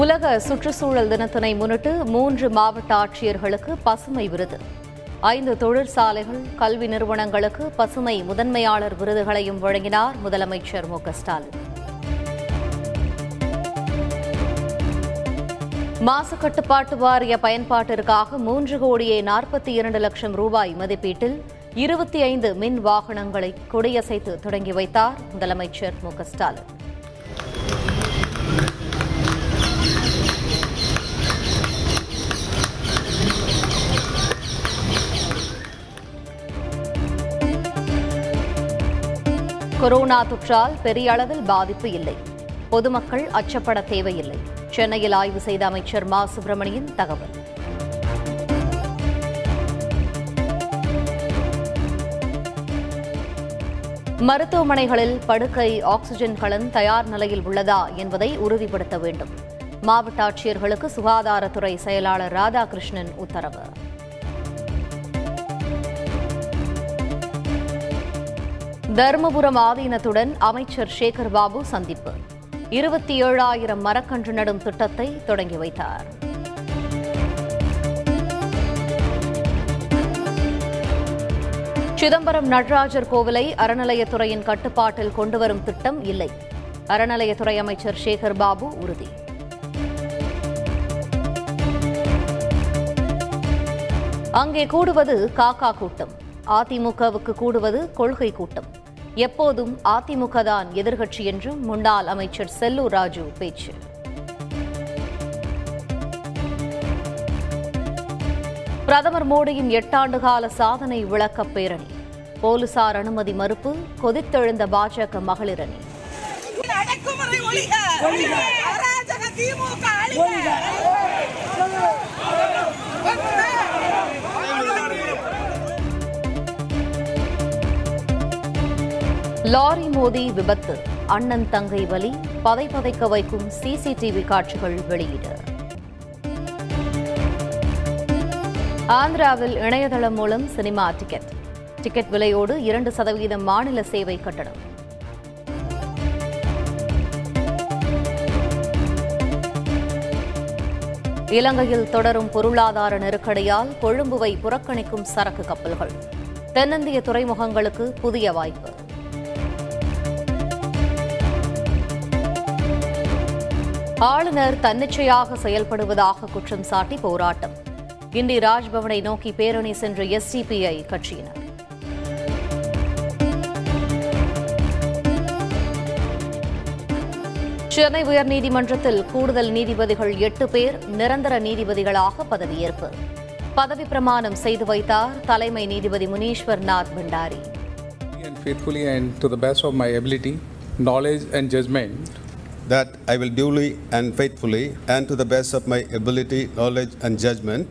உலக சுற்றுச்சூழல் தினத்தினை முன்னிட்டு மூன்று மாவட்ட ஆட்சியர்களுக்கு பசுமை விருது. ஐந்து தொழிற்சாலைகள் கல்வி நிறுவனங்களுக்கு பசுமை முதன்மையாளர் விருதுகளையும் வழங்கினார் முதலமைச்சர் மு க ஸ்டாலின். மாசு கட்டுப்பாட்டு வாரிய பயன்பாட்டிற்காக மூன்று கோடியே நாற்பத்தி இரண்டு லட்சம் ரூபாய் மதிப்பீட்டில் இருபத்தி ஐந்து மின் வாகனங்களை கொடியசைத்து தொடங்கி வைத்தார் முதலமைச்சர் மு க ஸ்டாலின். கொரோனா தொற்றால் பெரிய அளவில் பாதிப்பு இல்லை. பொதுமக்கள் அச்சப்பட தேவையில்லை. சென்னையில் ஆய்வு செய்த அமைச்சர் மா. சுப்பிரமணியன் தகவல். மருத்துவமனைகளில் படுக்கை ஆக்ஸிஜன் கலன் தயார் நிலையில் உள்ளதா என்பதை உறுதிப்படுத்த வேண்டும். மாவட்ட ஆட்சியர்களுக்கு சுகாதாரத்துறை செயலாளர் ராதாகிருஷ்ணன் உத்தரவு. தருமபுரம் ஆதீனத்துடன் அமைச்சர் சேகர் பாபு சந்திப்பு. இருபத்தி ஏழாயிரம் மரக்கன்று நடும் திட்டத்தை தொடங்கி வைத்தார். சிதம்பரம் நடராஜர் கோவிலை அறநிலையத்துறையின் கட்டுப்பாட்டில் கொண்டுவரும் திட்டம் இல்லை. அறநிலையத்துறை அமைச்சர் சேகர் பாபு உறுதி. அங்கே கூடுவது காக்கா கூட்டம். அதிமுகவுக்கு கூடுவது கொள்கை கூட்டம். எப்போதும் அதிமுக தான் எதிர்கட்சி என்றும் முன்னாள் அமைச்சர் செல்லூர் ராஜு பேச்சு. பிரதமர் மோடியின் எட்டாண்டு கால சாதனை விளக்க பேரணி. போலீசார் அனுமதி மறுப்பு கொதித்தெழுந்த பாஜக மகளிரணி. அடக்குமுறை திமுக லாரி மோதி விபத்து. அண்ணன் தங்கை வலி பதை பதைக்க வைக்கும் சிசிடிவி காட்சிகள் வெளியீடு. ஆந்திராவில் இணையதளம் மூலம் சினிமா டிக்கெட். டிக்கெட் விலையோடு இரண்டு சதவீதம் மாநில சேவை கட்டணம். இலங்கையில் தொடரும் பொருளாதார நெருக்கடியால் கொழும்புவை புறக்கணிக்கும் சரக்கு கப்பல்கள். தென்னிந்திய துறைமுகங்களுக்கு புதிய வாய்ப்பு. ஆளுநர் தன்னிச்சையாக செயல்படுவதாக குற்றம் சாட்டி போராட்டம். கிண்டி ராஜ்பவனை நோக்கி பேரணி சென்ற எஸ்டிபிஐ கட்சியினர். சென்னை உயர்நீதிமன்றத்தில் கூடுதல் நீதிபதிகள் எட்டு பேர் நிரந்தர நீதிபதிகளாக பதவியேற்பு. பதவி பிரமாணம் செய்து வைத்தார் தலைமை நீதிபதி Muneeswar Nath Bhandari. And faithfully and to the best of my ability, knowledge and judgment, that I will duly and faithfully and to the best of my ability, knowledge, and judgment.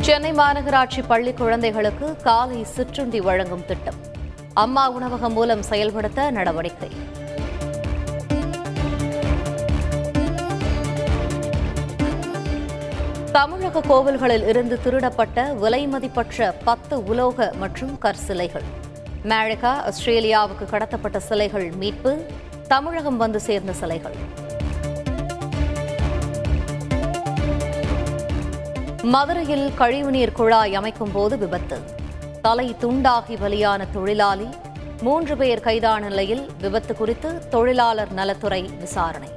Chennai மாநகராட்சி பள்ளி குழந்தைகளுக்கு காலை சிற்றுண்டி வழங்கும் திட்டம். அம்மா உணவகம் மூலம் செயல்படுத்த நடவடிக்கை. தமிழக கோவில்களில் இருந்து திருடப்பட்ட விலைமதிப்பற்ற பத்து உலோக மற்றும் கற்சிலைகள். அமெரிக்கா ஆஸ்திரேலியாவுக்கு கடத்தப்பட்ட சிலைகள் மீட்பு தமிழகம் வந்து சேர்ந்த சிலைகள். மதுரையில் கழிவுநீர் குழாய் அமைக்கும் போது விபத்து. தலை துண்டாகி பலியான தொழிலாளி மூன்று பேர் கைதான நிலையில் விபத்து குறித்து தொழிலாளர் நலத்துறை விசாரணை.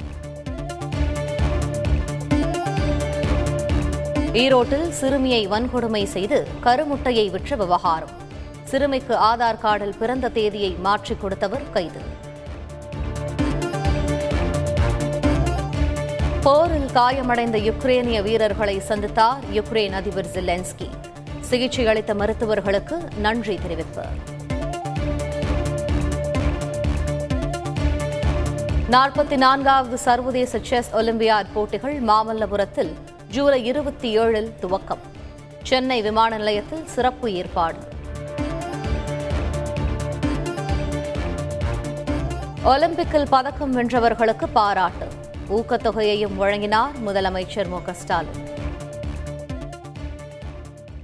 ஈரோட்டில் சிறுமியை வன்கொடுமை செய்து கருமுட்டையை விற்ற விவகாரம். சிறுமிக்கு ஆதார் கார்டில் பிறந்த தேதியை மாற்றிக் கொடுத்தவர் கைது. போரில் காயமடைந்த யுக்ரேனிய வீரர்களை சந்தித்தார் யுக்ரேன் அதிபர் ஜெலென்ஸ்கி. சிகிச்சை அளித்த மருத்துவர்களுக்கு நன்றி தெரிவிப்பு. நாற்பத்தி நான்காவது சர்வதேச செஸ் ஒலிம்பியாட் போட்டிகள் மாமல்லபுரத்தில் ஜூலை இருபத்தி ஏழில் துவக்கம். சென்னை விமான நிலையத்தில் சிறப்பு ஏற்பாடு. ஒலிம்பிக்கில் பதக்கம் வென்றவர்களுக்கு பாராட்டு. ஊக்கத்தொகையையும் வழங்கினார் முதலமைச்சர் மு ஸ்டாலின்.